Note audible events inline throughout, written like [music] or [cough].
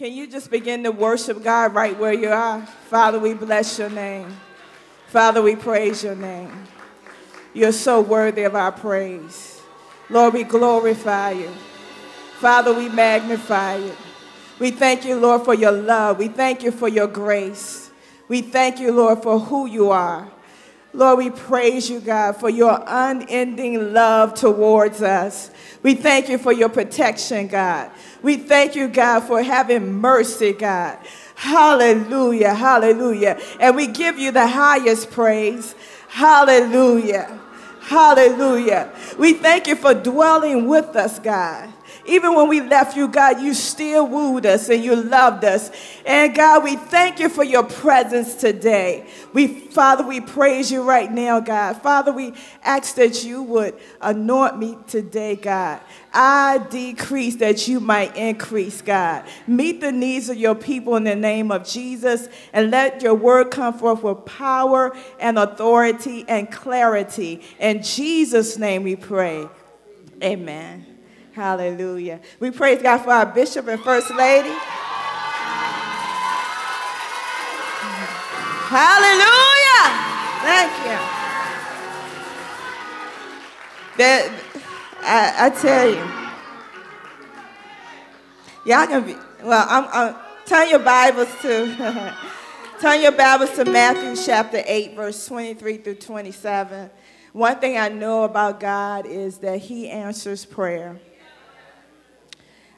Can you just begin to worship God right where you are? Father, we bless your name. Father, we praise your name. You're so worthy of our praise. Lord, we glorify you. Father, we magnify you. We thank you, Lord, for your love. We thank you for your grace. We thank you, Lord, for who you are. Lord, we praise you, God, for your unending love towards us. We thank you for your protection, God. We thank you, God, for having mercy, God. Hallelujah, hallelujah. And we give you the highest praise. Hallelujah, hallelujah. We thank you for dwelling with us, God. Even when we left you, God, you still wooed us and you loved us. And God, we thank you for your presence today. We, Father, we praise you right now, God. Father, we ask that you would anoint me today, God. I decrease that you might increase, God. Meet the needs of your people in the name of Jesus and let your word come forth with power and authority and clarity. In Jesus' name we pray. Amen. Hallelujah. We praise God for our bishop and first lady. Hallelujah. Thank you. That I, I tell you, y'all can be well. I'm, I'm turn your Bibles to [laughs] turn your Bibles to Matthew chapter eight, verse twenty-three through twenty-seven. One thing I know about God is that He answers prayer.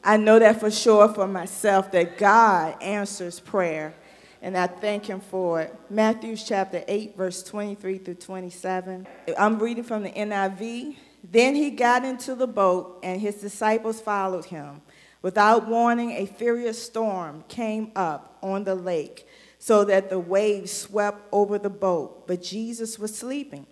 I know that for sure for myself that God answers prayer, and I thank Him for it. Matthew chapter 8, verse 23 through 27. I'm reading from the NIV. Then he got into the boat, and his disciples followed him. Without warning, a furious storm came up on the lake, so that the waves swept over the boat, but Jesus was sleeping.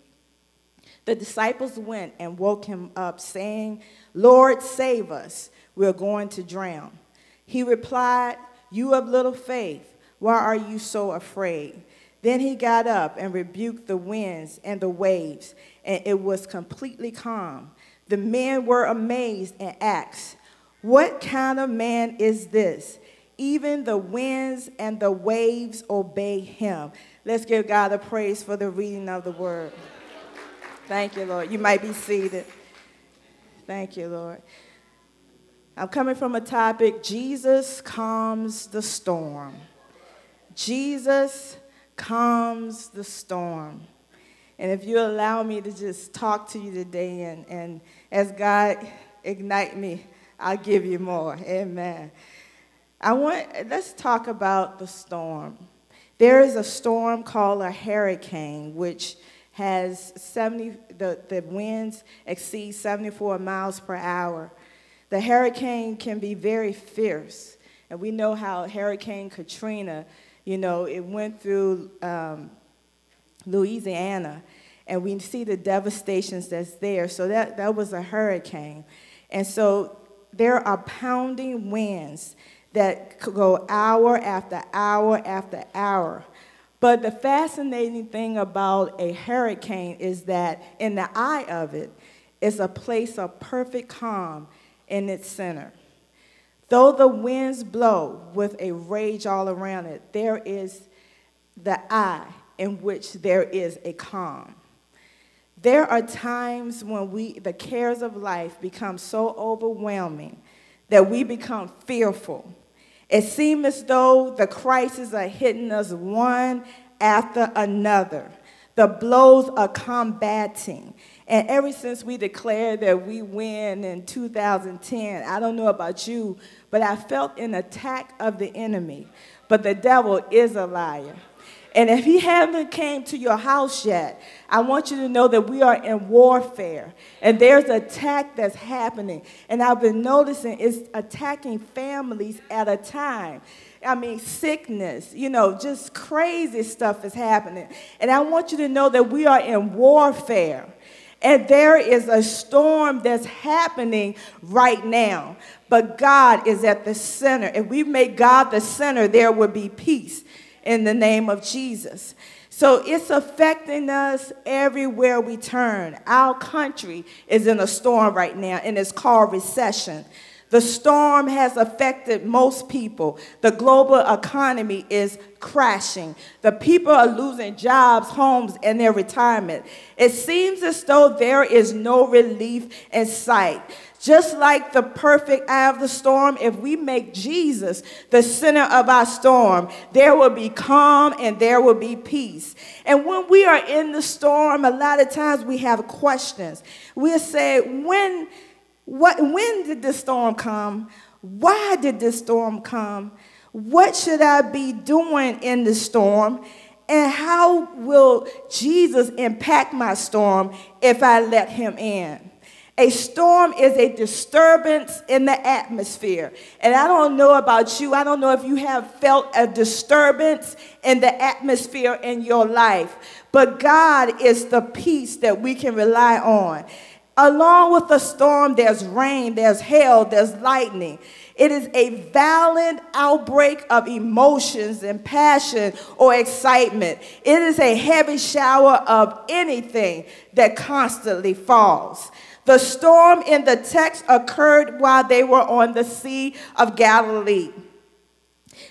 The disciples went and woke him up, saying, Lord, save us we're going to drown. He replied, You have little faith. Why are you so afraid? Then he got up and rebuked the winds and the waves, and it was completely calm. The men were amazed and asked, What kind of man is this? Even the winds and the waves obey him. Let's give God a praise for the reading of the word. Thank you, Lord. You might be seated. Thank you, Lord. I'm coming from a topic Jesus calms the storm. Jesus calms the storm. And if you allow me to just talk to you today, and, and as God ignite me, I'll give you more. Amen. I want, let's talk about the storm. There is a storm called a hurricane, which has 70, the, the winds exceed 74 miles per hour. The hurricane can be very fierce. And we know how Hurricane Katrina, you know, it went through um, Louisiana. And we see the devastations that's there. So that, that was a hurricane. And so there are pounding winds that go hour after hour after hour. But the fascinating thing about a hurricane is that in the eye of it, it is a place of perfect calm in its center. Though the winds blow with a rage all around it, there is the eye in which there is a calm. There are times when we, the cares of life become so overwhelming that we become fearful. It seems as though the crises are hitting us one after another. The blows are combating. And ever since we declared that we win in 2010, I don't know about you, but I felt an attack of the enemy. But the devil is a liar. And if he haven't came to your house yet, I want you to know that we are in warfare. And there's attack that's happening. And I've been noticing it's attacking families at a time. I mean, sickness, you know, just crazy stuff is happening. And I want you to know that we are in warfare. And there is a storm that's happening right now. But God is at the center. If we make God the center, there will be peace in the name of Jesus. So it's affecting us everywhere we turn. Our country is in a storm right now, and it's called recession. The storm has affected most people. The global economy is crashing. The people are losing jobs, homes, and their retirement. It seems as though there is no relief in sight. Just like the perfect eye of the storm, if we make Jesus the center of our storm, there will be calm and there will be peace. And when we are in the storm, a lot of times we have questions. We'll say, when, what, when did this storm come? Why did this storm come? What should I be doing in the storm? And how will Jesus impact my storm if I let him in? A storm is a disturbance in the atmosphere. And I don't know about you, I don't know if you have felt a disturbance in the atmosphere in your life, but God is the peace that we can rely on. Along with the storm, there's rain, there's hail, there's lightning. It is a violent outbreak of emotions and passion or excitement. It is a heavy shower of anything that constantly falls. The storm in the text occurred while they were on the Sea of Galilee.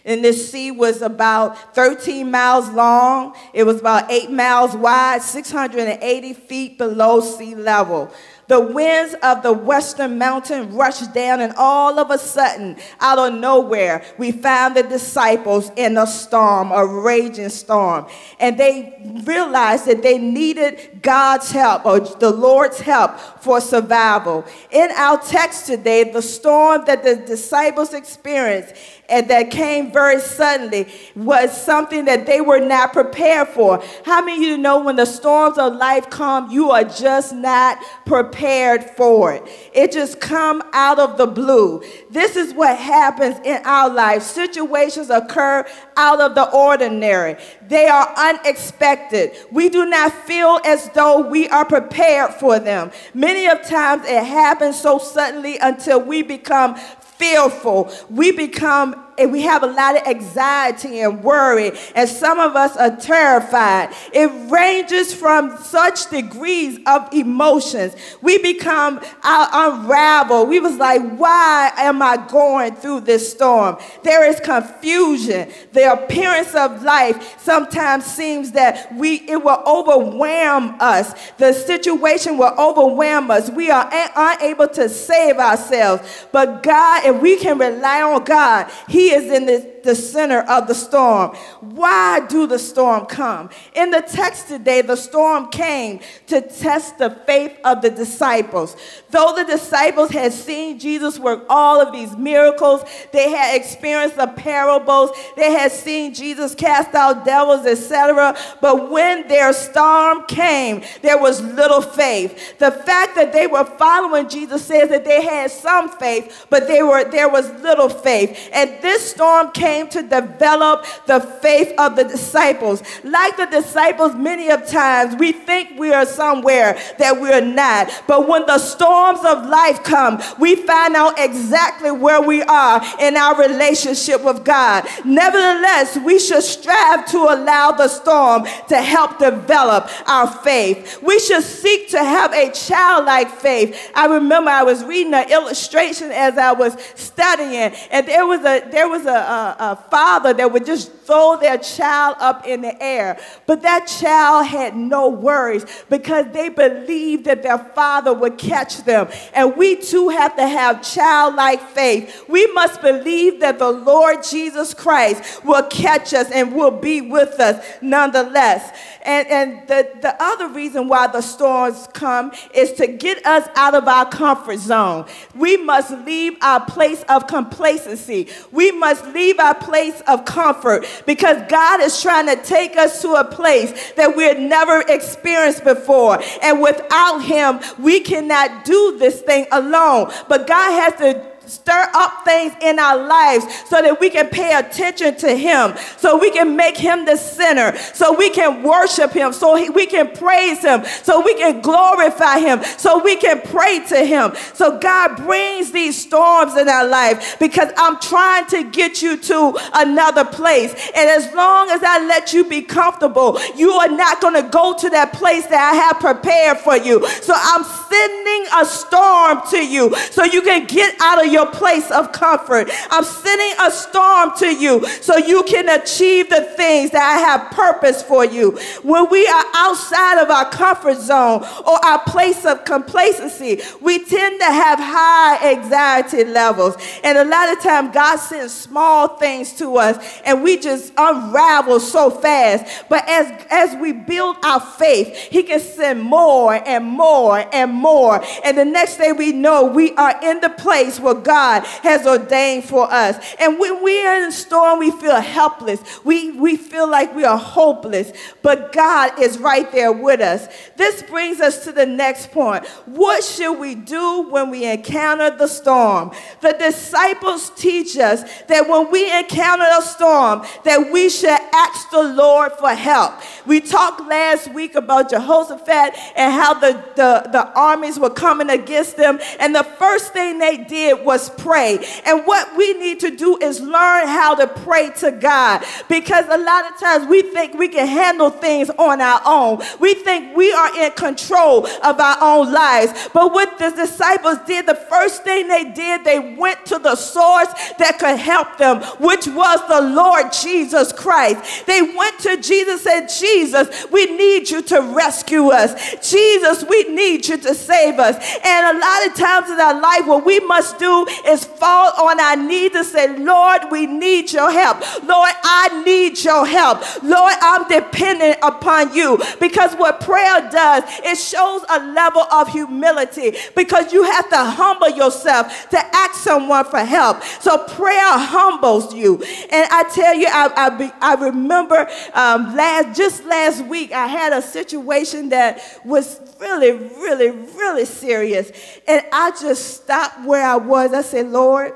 And this sea was about 13 miles long. It was about 8 miles wide, 680 feet below sea level. The winds of the western mountain rushed down, and all of a sudden, out of nowhere, we found the disciples in a storm, a raging storm. And they realized that they needed God's help or the Lord's help for survival. In our text today, the storm that the disciples experienced and that came very suddenly was something that they were not prepared for. How many of you know when the storms of life come, you are just not prepared for it? It just come out of the blue. This is what happens in our life. Situations occur out of the ordinary. They are unexpected. We do not feel as though we are prepared for them. Many of times it happens so suddenly until we become fearful. We become and we have a lot of anxiety and worry, and some of us are terrified. It ranges from such degrees of emotions. We become uh, unraveled. We was like, why am I going through this storm? There is confusion. The appearance of life sometimes seems that we it will overwhelm us. The situation will overwhelm us. We are unable to save ourselves. But God, if we can rely on God, He is in this the center of the storm. Why do the storm come? In the text today, the storm came to test the faith of the disciples. Though the disciples had seen Jesus work all of these miracles, they had experienced the parables, they had seen Jesus cast out devils, etc. But when their storm came, there was little faith. The fact that they were following Jesus says that they had some faith, but they were there was little faith. And this storm came came to develop the faith of the disciples. Like the disciples, many of times we think we are somewhere that we're not. But when the storms of life come, we find out exactly where we are in our relationship with God. Nevertheless, we should strive to allow the storm to help develop our faith. We should seek to have a childlike faith. I remember I was reading an illustration as I was studying, and there was a there was a, a, a father that would just throw their child up in the air. But that child had no worries because they believed that their father would catch them. And we too have to have childlike faith. We must believe that the Lord Jesus Christ will catch us and will be with us nonetheless. And, and the, the other reason why the storms come is to get us out of our comfort zone. We must leave our place of complacency. We must leave our place of comfort because God is trying to take us to a place that we had never experienced before. And without Him, we cannot do this thing alone. But God has to stir up things in our lives so that we can pay attention to Him, so we can make Him the center, so we can worship Him, so we can praise Him, so we can glorify Him, so we can pray to Him. So God brings these storms in our life because I'm trying to get you to another place. And as long as I let you be comfortable, you are not going to go to that place that I have prepared for you. So I'm sending a storm to you so you can get out of your your place of comfort. I'm sending a storm to you so you can achieve the things that I have purpose for you. When we are outside of our comfort zone or our place of complacency, we tend to have high anxiety levels. And a lot of times, God sends small things to us and we just unravel so fast. But as, as we build our faith, He can send more and more and more. And the next day we know we are in the place where God has ordained for us. And when we are in a storm, we feel helpless. We, we feel like we are hopeless. But God is right there with us. This brings us to the next point. What should we do when we encounter the storm? The disciples teach us that when we encounter a storm, that we should ask the Lord for help. We talked last week about Jehoshaphat and how the, the, the armies were coming against them. And the first thing they did was pray. And what we need to do is learn how to pray to God. Because a lot of times we think we can handle things on our own. We think we are in control of our own lives. But what the disciples did, the first thing they did, they went to the source that could help them, which was the Lord Jesus Christ. They went to Jesus and said, Jesus, we need you to rescue us. Jesus, we need you to save us. And a lot of times in our life, what we must do is fall on our knees and say, Lord, we need your help. Lord, I need your help. Lord, I'm dependent upon you. Because what prayer does, it shows a level of humility because you have to humble yourself to ask someone for help. So prayer humbles you. And I tell you, I, I, be, I remember um, last, just last week, I had a situation that was really, really, really serious. And I just stopped where I was. I said, Lord,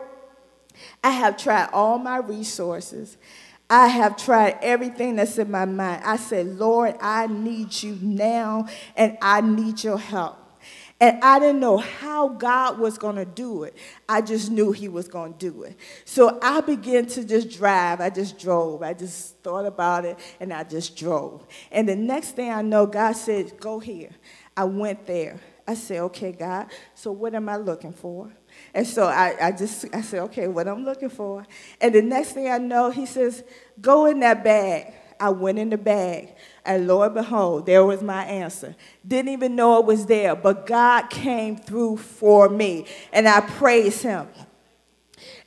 I have tried all my resources. I have tried everything that's in my mind. I said, Lord, I need you now and I need your help. And I didn't know how God was going to do it. I just knew He was going to do it. So I began to just drive. I just drove. I just thought about it and I just drove. And the next thing I know, God said, Go here. I went there. I said, Okay, God, so what am I looking for? And so I, I just I said, okay, what I'm looking for. And the next thing I know, he says, go in that bag. I went in the bag, and lo and behold, there was my answer. Didn't even know it was there, but God came through for me, and I praise Him.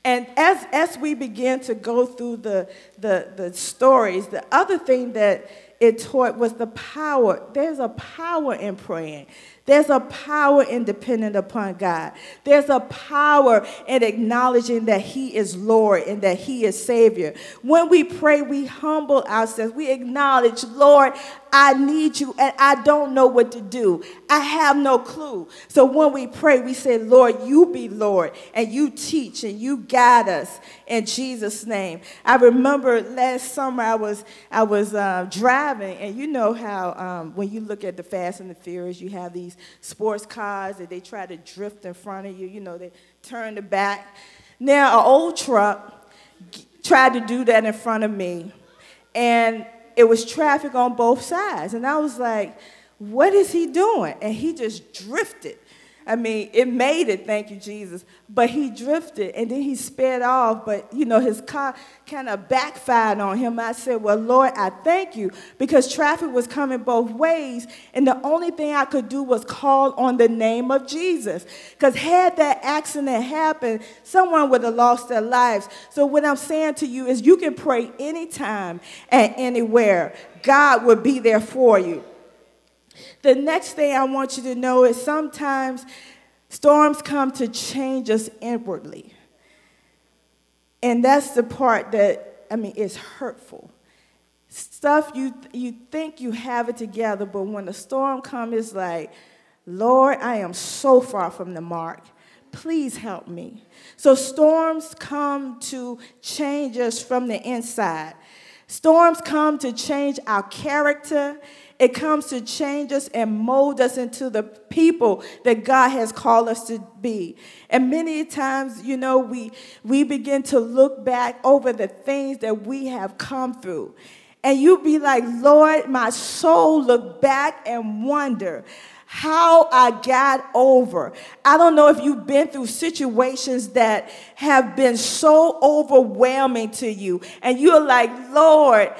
And as, as we begin to go through the, the, the stories, the other thing that it taught was the power. There's a power in praying. There's a power in depending upon God. There's a power in acknowledging that He is Lord and that He is Savior. When we pray, we humble ourselves. We acknowledge, Lord, I need you and I don't know what to do. I have no clue. So when we pray, we say, Lord, you be Lord and you teach and you guide us in Jesus' name. I remember last summer I was, I was uh, driving, and you know how um, when you look at the Fast and the Furious, you have these sports cars that they try to drift in front of you. You know, they turn the back. Now, an old truck tried to do that in front of me, and it was traffic on both sides. And I was like, what is he doing? And he just drifted. I mean, it made it, thank you, Jesus. But he drifted and then he sped off, but you know, his car kind of backfired on him. I said, Well, Lord, I thank you because traffic was coming both ways, and the only thing I could do was call on the name of Jesus. Because had that accident happened, someone would have lost their lives. So, what I'm saying to you is, you can pray anytime and anywhere, God will be there for you. The next thing I want you to know is sometimes storms come to change us inwardly. And that's the part that, I mean, is hurtful. Stuff you, you think you have it together, but when the storm comes, it's like, Lord, I am so far from the mark. Please help me. So storms come to change us from the inside. Storms come to change our character it comes to change us and mold us into the people that God has called us to be. And many times, you know, we, we begin to look back over the things that we have come through. And you be like, Lord, my soul look back and wonder how I got over. I don't know if you've been through situations that have been so overwhelming to you, and you're like, Lord,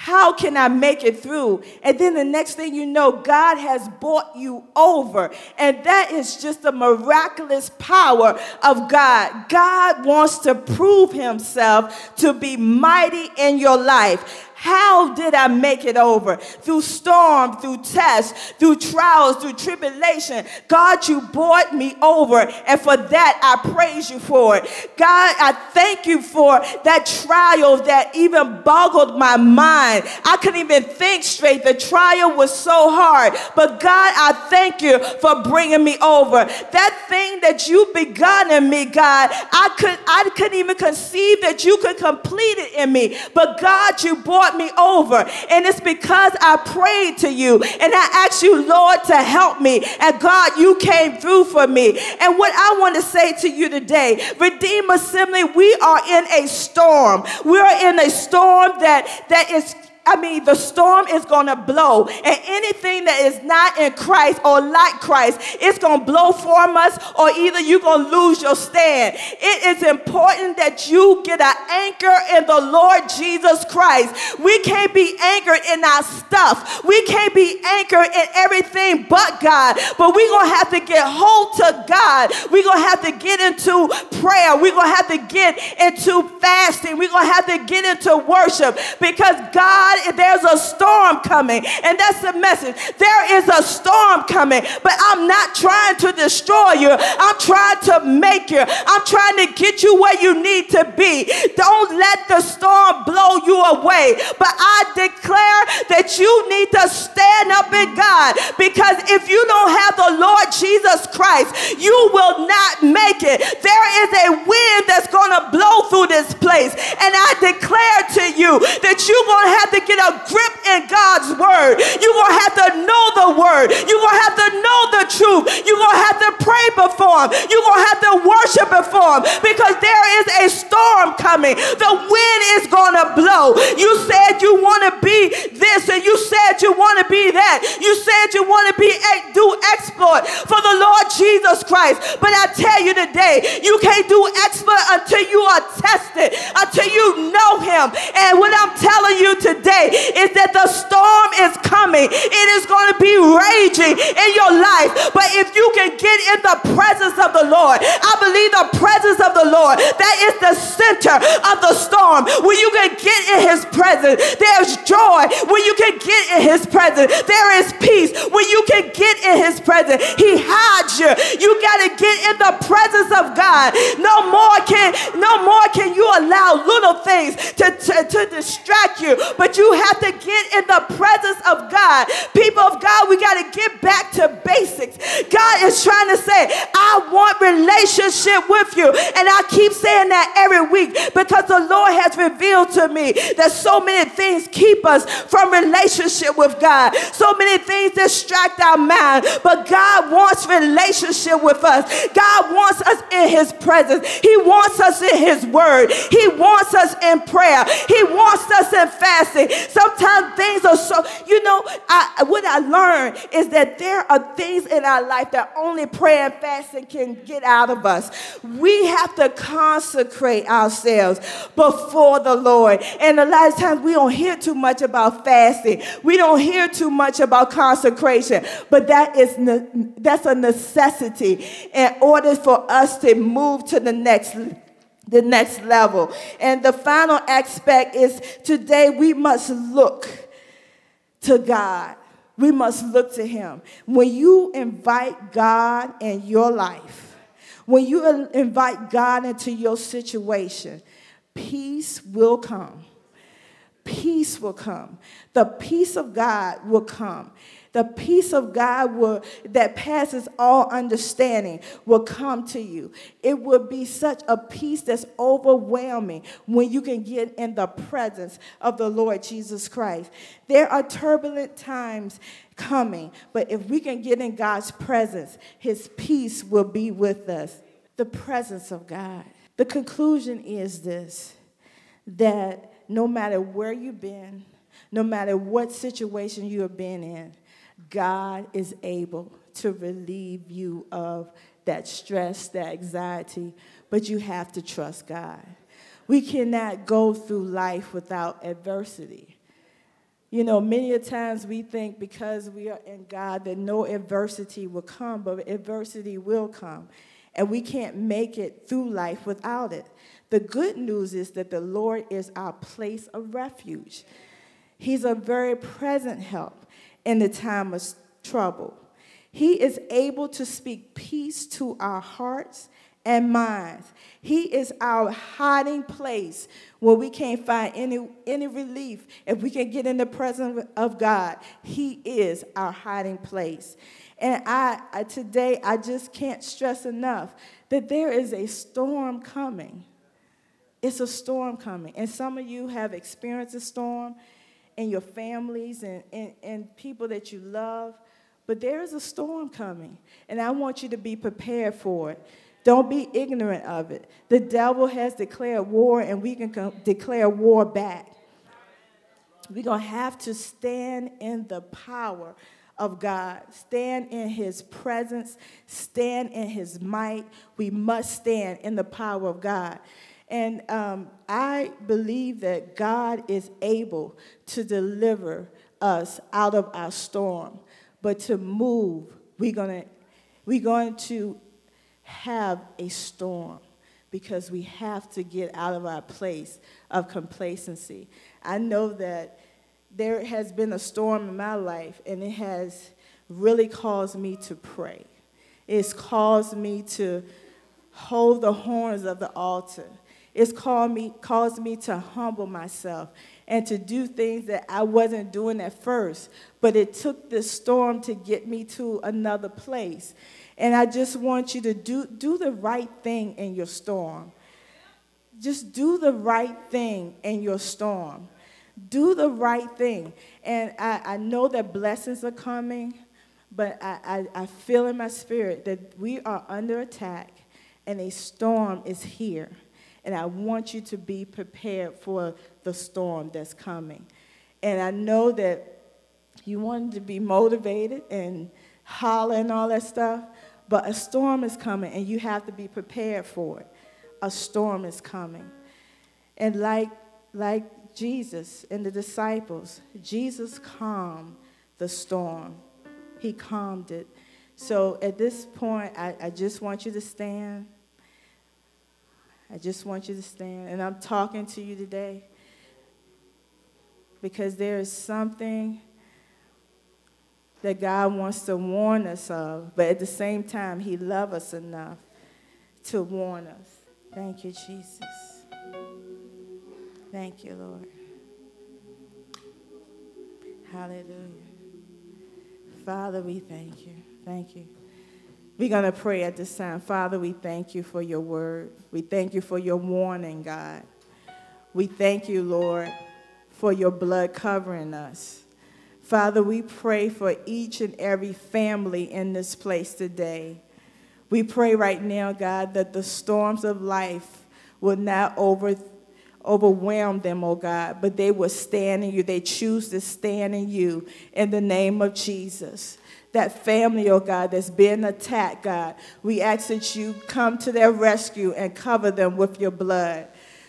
how can I make it through? And then the next thing you know, God has brought you over. And that is just the miraculous power of God. God wants to prove himself to be mighty in your life. How did I make it over? Through storm, through tests, through trials, through tribulation. God, you brought me over. And for that, I praise you for it. God, I thank you for that trial that even boggled my mind. I couldn't even think straight. The trial was so hard. But God, I thank you for bringing me over. That thing that you begun in me, God, I, could, I couldn't even conceive that you could complete it in me. But God, you brought me over. And it's because I prayed to you and I asked you, Lord, to help me. And God, you came through for me. And what I want to say to you today, Redeemer Assembly, we are in a storm. We're in a storm that, that is I mean, the storm is going to blow, and anything that is not in Christ or like Christ, it's going to blow from us, or either you're going to lose your stand. It is important that you get an anchor in the Lord Jesus Christ. We can't be anchored in our stuff, we can't be anchored in everything but God, but we're going to have to get hold to God. We're going to have to get into prayer, we're going to have to get into fasting, we're going to have to get into worship because God there's a storm coming. And that's the message. There is a storm coming, but I'm not trying to destroy you. I'm trying to make you. I'm trying to get you where you need to be. Don't let the storm blow you away. But I declare that you need to stand up in God because if you don't have the Lord Jesus Christ, you will not make it. There is a wind that's going to blow through this place. And I declare to you that you're going to have to get a grip in God's word. You're going to have to know the word. You're going to have to know the truth. You're going to have to pray before him. You're going to have to worship before him because there is a storm coming. The wind is going to blow. You said you want to be this and you said you want to be that. You said you want to be do exploit for the Lord Jesus Christ. But I tell you today, you can't do exploit until you are tested, until you know him. And what I'm telling you today today is that the storm is coming. It is going to be raging in your life. But if you can get in the presence of the Lord, I believe the presence of the Lord, that is the center of the storm. When you can get in his presence, there's joy. When you can get in his presence, there is peace. When you can get in his presence, he hides you. You got to get in the presence of God. No more can no more can you allow little things to, to, to distract you, but you have to get in the presence of God. People of God, we got to get back to basics. God is trying to say, I want relationship with you. And I keep saying that every week because the Lord has revealed to me that so many things keep us from relationship with God. So many things distract our mind. But God wants relationship with us. God wants us in his presence. He wants us in his word. He wants us in prayer. He wants us in fasting. Sometimes things are so, you know, I, what I learned is that there are things in our life that only prayer and fasting can get out of us. We have to consecrate ourselves before the Lord. And a lot of times we don't hear too much about fasting. We don't hear too much about consecration, but that is ne- that's a necessity in order for us to move to the next the next level. And the final aspect is today we must look to God. We must look to Him. When you invite God in your life, when you invite God into your situation, peace will come. Peace will come. The peace of God will come the peace of God will, that passes all understanding will come to you. It will be such a peace that's overwhelming when you can get in the presence of the Lord Jesus Christ. There are turbulent times coming, but if we can get in God's presence, his peace will be with us. The presence of God. The conclusion is this that no matter where you've been, no matter what situation you have been in, God is able to relieve you of that stress, that anxiety, but you have to trust God. We cannot go through life without adversity. You know, many a times we think because we are in God that no adversity will come, but adversity will come. And we can't make it through life without it. The good news is that the Lord is our place of refuge. He's a very present help in the time of trouble. He is able to speak peace to our hearts and minds. He is our hiding place where we can't find any, any relief. If we can get in the presence of God, He is our hiding place. And I, I today, I just can't stress enough that there is a storm coming. It's a storm coming. And some of you have experienced a storm in your families and, and, and people that you love. But there is a storm coming, and I want you to be prepared for it. Don't be ignorant of it. The devil has declared war, and we can co- declare war back. We're going to have to stand in the power of God, stand in his presence, stand in his might. We must stand in the power of God. And um, I believe that God is able to deliver us out of our storm. But to move, we're to we're going to have a storm because we have to get out of our place of complacency. I know that there has been a storm in my life, and it has really caused me to pray. It's caused me to hold the horns of the altar. It's called me, caused me to humble myself and to do things that I wasn't doing at first. But it took this storm to get me to another place. And I just want you to do, do the right thing in your storm. Just do the right thing in your storm. Do the right thing. And I, I know that blessings are coming, but I, I, I feel in my spirit that we are under attack and a storm is here. And I want you to be prepared for the storm that's coming. And I know that you want to be motivated and holler and all that stuff, but a storm is coming and you have to be prepared for it. A storm is coming. And like, like Jesus and the disciples, Jesus calmed the storm. He calmed it. So at this point, I, I just want you to stand. I just want you to stand. And I'm talking to you today because there is something that God wants to warn us of, but at the same time, He loves us enough to warn us. Thank you, Jesus. Thank you, Lord. Hallelujah. Father, we thank you. Thank you. We're going to pray at this time. Father, we thank you for your word. We thank you for your warning, God. We thank you, Lord, for your blood covering us. Father, we pray for each and every family in this place today. We pray right now, God, that the storms of life will not over, overwhelm them, oh God, but they will stand in you. They choose to stand in you in the name of Jesus that family, oh God, that's being attacked, God. We ask that you come to their rescue and cover them with your blood.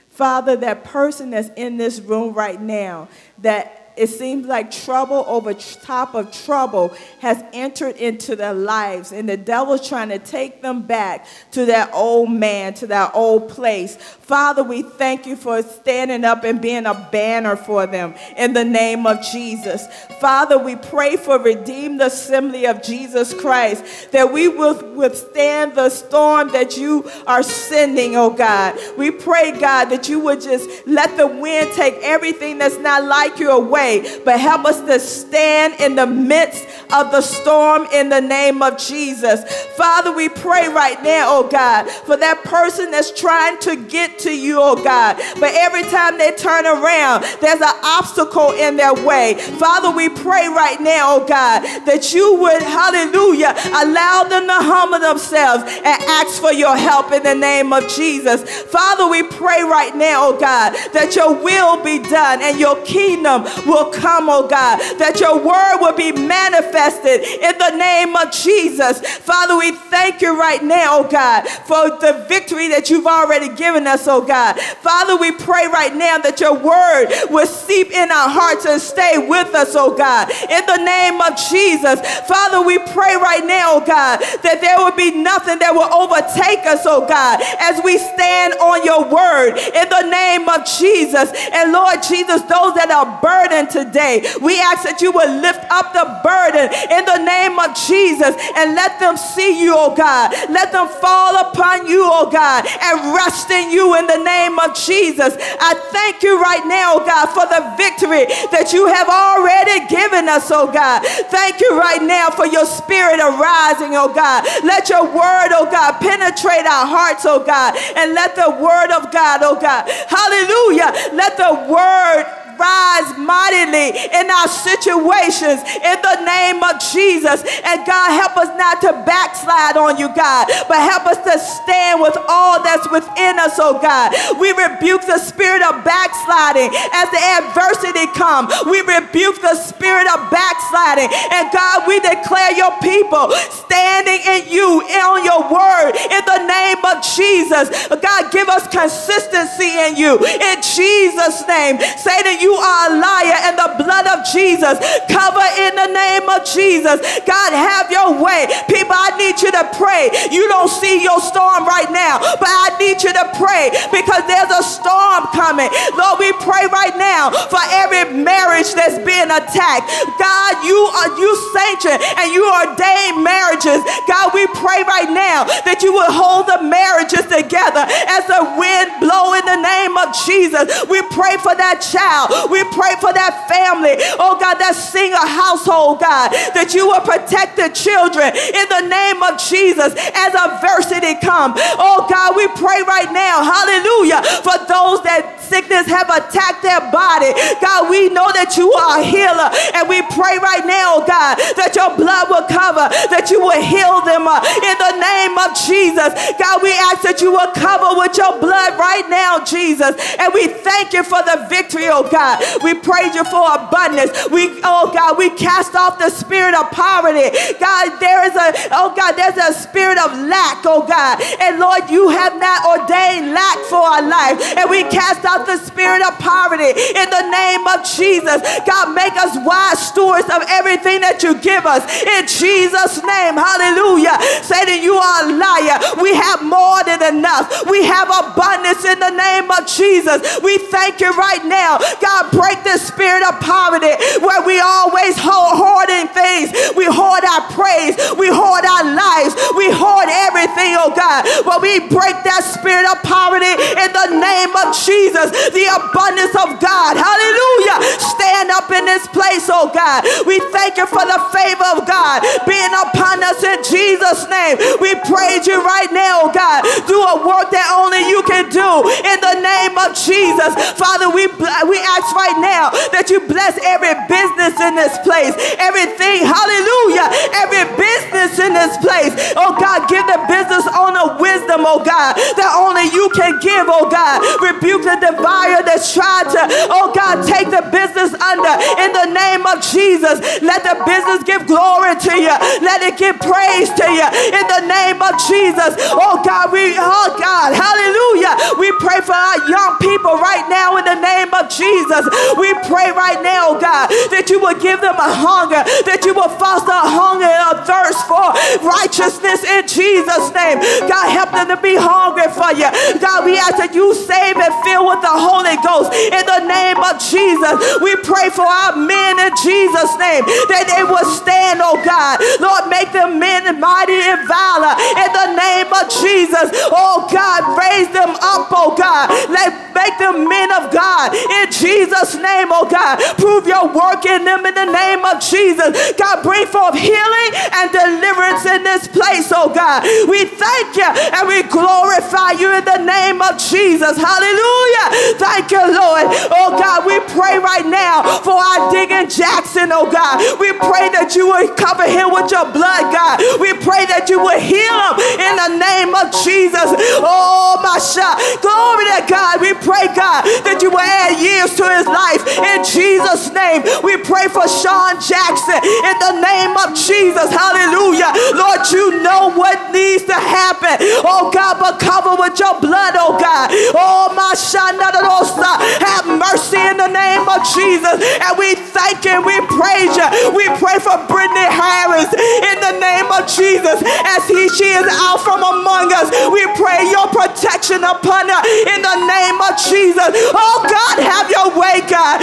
Father, that person that's in this room right now that it seems like trouble over top of trouble has entered into their lives, and the devil's trying to take them back to that old man, to that old place. Father, we thank you for standing up and being a banner for them in the name of Jesus. Father, we pray for Redeemer Assembly of Jesus Christ that we will withstand the storm that you are sending, oh God. We pray, God, that you would just let the wind take everything that's not like you away but help us to stand in the midst of the storm in the name of Jesus. Father, we pray right now, oh God, for that person that's trying to get to you, oh God, but every time they turn around, there's an obstacle in their way. Father, we pray right now, oh God, that you would, hallelujah, allow them to humble themselves and ask for your help in the name of Jesus. Father, we pray right now, oh God, that your will be done and your kingdom will come, oh God, that your word will be manifested in the name of Jesus. Father, we thank you right now, oh God, for the victory that you've already given us, oh God. Father, we pray right now that your word will seep in our hearts and stay with us, oh God. In the name of Jesus. Father, we pray right now, oh God, that there will be nothing that will overtake us, oh God, as we stand on your word in the name of Jesus. And Lord Jesus, those that are burdened today, we ask that you will lift up the burden in the name of Jesus and let them see you, oh God. Let them fall upon you, oh God, and rest in you in the name of Jesus. I thank you right now, oh God, for the victory that you have already given us, oh God. Thank you right now for your spirit arising, oh God. Let your word, oh God, penetrate our hearts, oh God, and let the word of God, oh God, hallelujah, let the word rise mightily in our situations in the name of Jesus. And God, help us not to backslide on you, God, but help us to stand with all that's within us, oh God. We rebuke the spirit of backsliding as the adversity comes. We rebuke the spirit of backsliding. And God, we declare your people standing in you, on your word, in the name of Jesus. God, give us consistency in you. In Jesus' name. say Satan, you you are a liar and the blood of Jesus. Cover in the name of Jesus. God, have your way. People, I need you to pray. You don't see your storm right now, but I need you to pray because there's a storm coming. Lord, we pray right now for every marriage that's being attacked. God, you are you sanction and you ordain marriages. God, we pray right now that you will hold the marriages together as the wind blow in the name of Jesus. We pray for that child. We pray for that family, oh God, that single household, God, that you will protect the children in the name of Jesus as adversity come. Oh God, we pray right now, hallelujah, for those that sickness have attacked their body. God, we know that you are a healer, and we pray right now, God, that your blood will cover, that you will heal them uh, in the name of Jesus. God, we ask that you will cover with your blood right now, Jesus, and we thank you for the victory, oh God. God. We praise you for abundance. We, oh God, we cast off the spirit of poverty. God, there is a, oh God, there's a spirit of lack, oh God. And Lord, you have not ordained lack for our life. And we cast out the spirit of poverty in the name of Jesus. God, make us wise stewards of everything that you give us. In Jesus' name, hallelujah. Satan, you are a liar. We have more than enough. We have abundance in the name of Jesus. We thank you right now. God, break the spirit of poverty where we always hold, hoarding things. We hoard our praise. We hoard our lives. We hoard everything, oh God. But we break that spirit of poverty in the name of Jesus. The abundance of God. Hallelujah. Stand up in this place, oh God. We thank you for the favor of God being upon us in Jesus' name. We praise you right now, oh God. Do a work that only you can do in the name of Jesus. Father, we, we ask right now that you bless every business in this place, everything, hallelujah, every business in this place. Oh God, give the business owner wisdom, oh God, that only you can give, oh God. Rebuke the divider that's trying to, oh God, take the business under in the name of Jesus. Let the business give glory to you. Let it give praise to you in the name of Jesus. Oh God, we, oh God, hallelujah. We pray for our young people right now in the name of Jesus. We pray right now, oh God, that you will give them a hunger, that you will foster a hunger and a thirst for righteousness in Jesus' name. God, help them to be hungry for you. God, we ask that you save and fill with the Holy Ghost in the name of Jesus. We pray for our men in Jesus' name that they will stand, oh God. Lord, make them men mighty in valor in the name of Jesus. Oh God, raise them up, oh God. Let make them men of God in Jesus' name, oh God. Prove your work in them in the name of Jesus. God, bring forth healing and deliverance in this place, oh God. We thank you and we glorify you in the name of Jesus. Hallelujah. Thank you, Lord. Oh God, we pray right now for our Deacon Jackson, oh God. We pray that you would cover him with your blood, God. We pray that you would heal him in the name of Jesus. Oh, my shot. Glory to God. We pray, God, that you will add years to his life in Jesus' name, we pray for Sean Jackson in the name of Jesus. Hallelujah. Lord, you know what needs to happen. Oh God, but cover with your blood, oh God. Oh my Shanadarosa. Have mercy in the name of Jesus. And we thank you, we praise you. We pray for Brittany Harris in the name of Jesus as he she is out from among us. We pray your protection upon her in the name of Jesus. Oh God, have your way, God.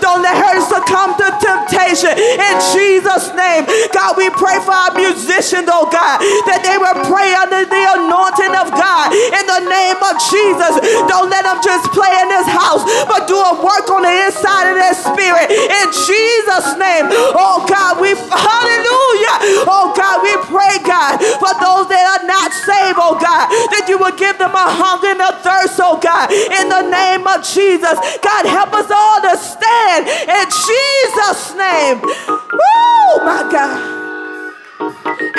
Don't let her succumb to in Jesus' name. God, we pray for our musicians, oh God, that they will pray under the anointing of God in the name of Jesus. Don't let them just play in this house, but do a work on the inside of their spirit in Jesus' name. Oh God, we hallelujah. Oh God, we pray, God, for those that are not saved, oh God, that you will give them a hunger and a thirst, oh God, in the name of Jesus. God, help us all to stand in Jesus' name name. Woo, my God.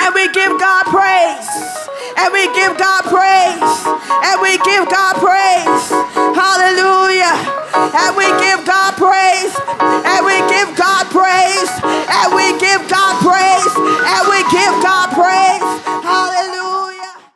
And we give God praise. And we give God praise. And we give God praise. Hallelujah. And we give God praise. And we give God praise. And we give God praise. And we give God praise. Hallelujah.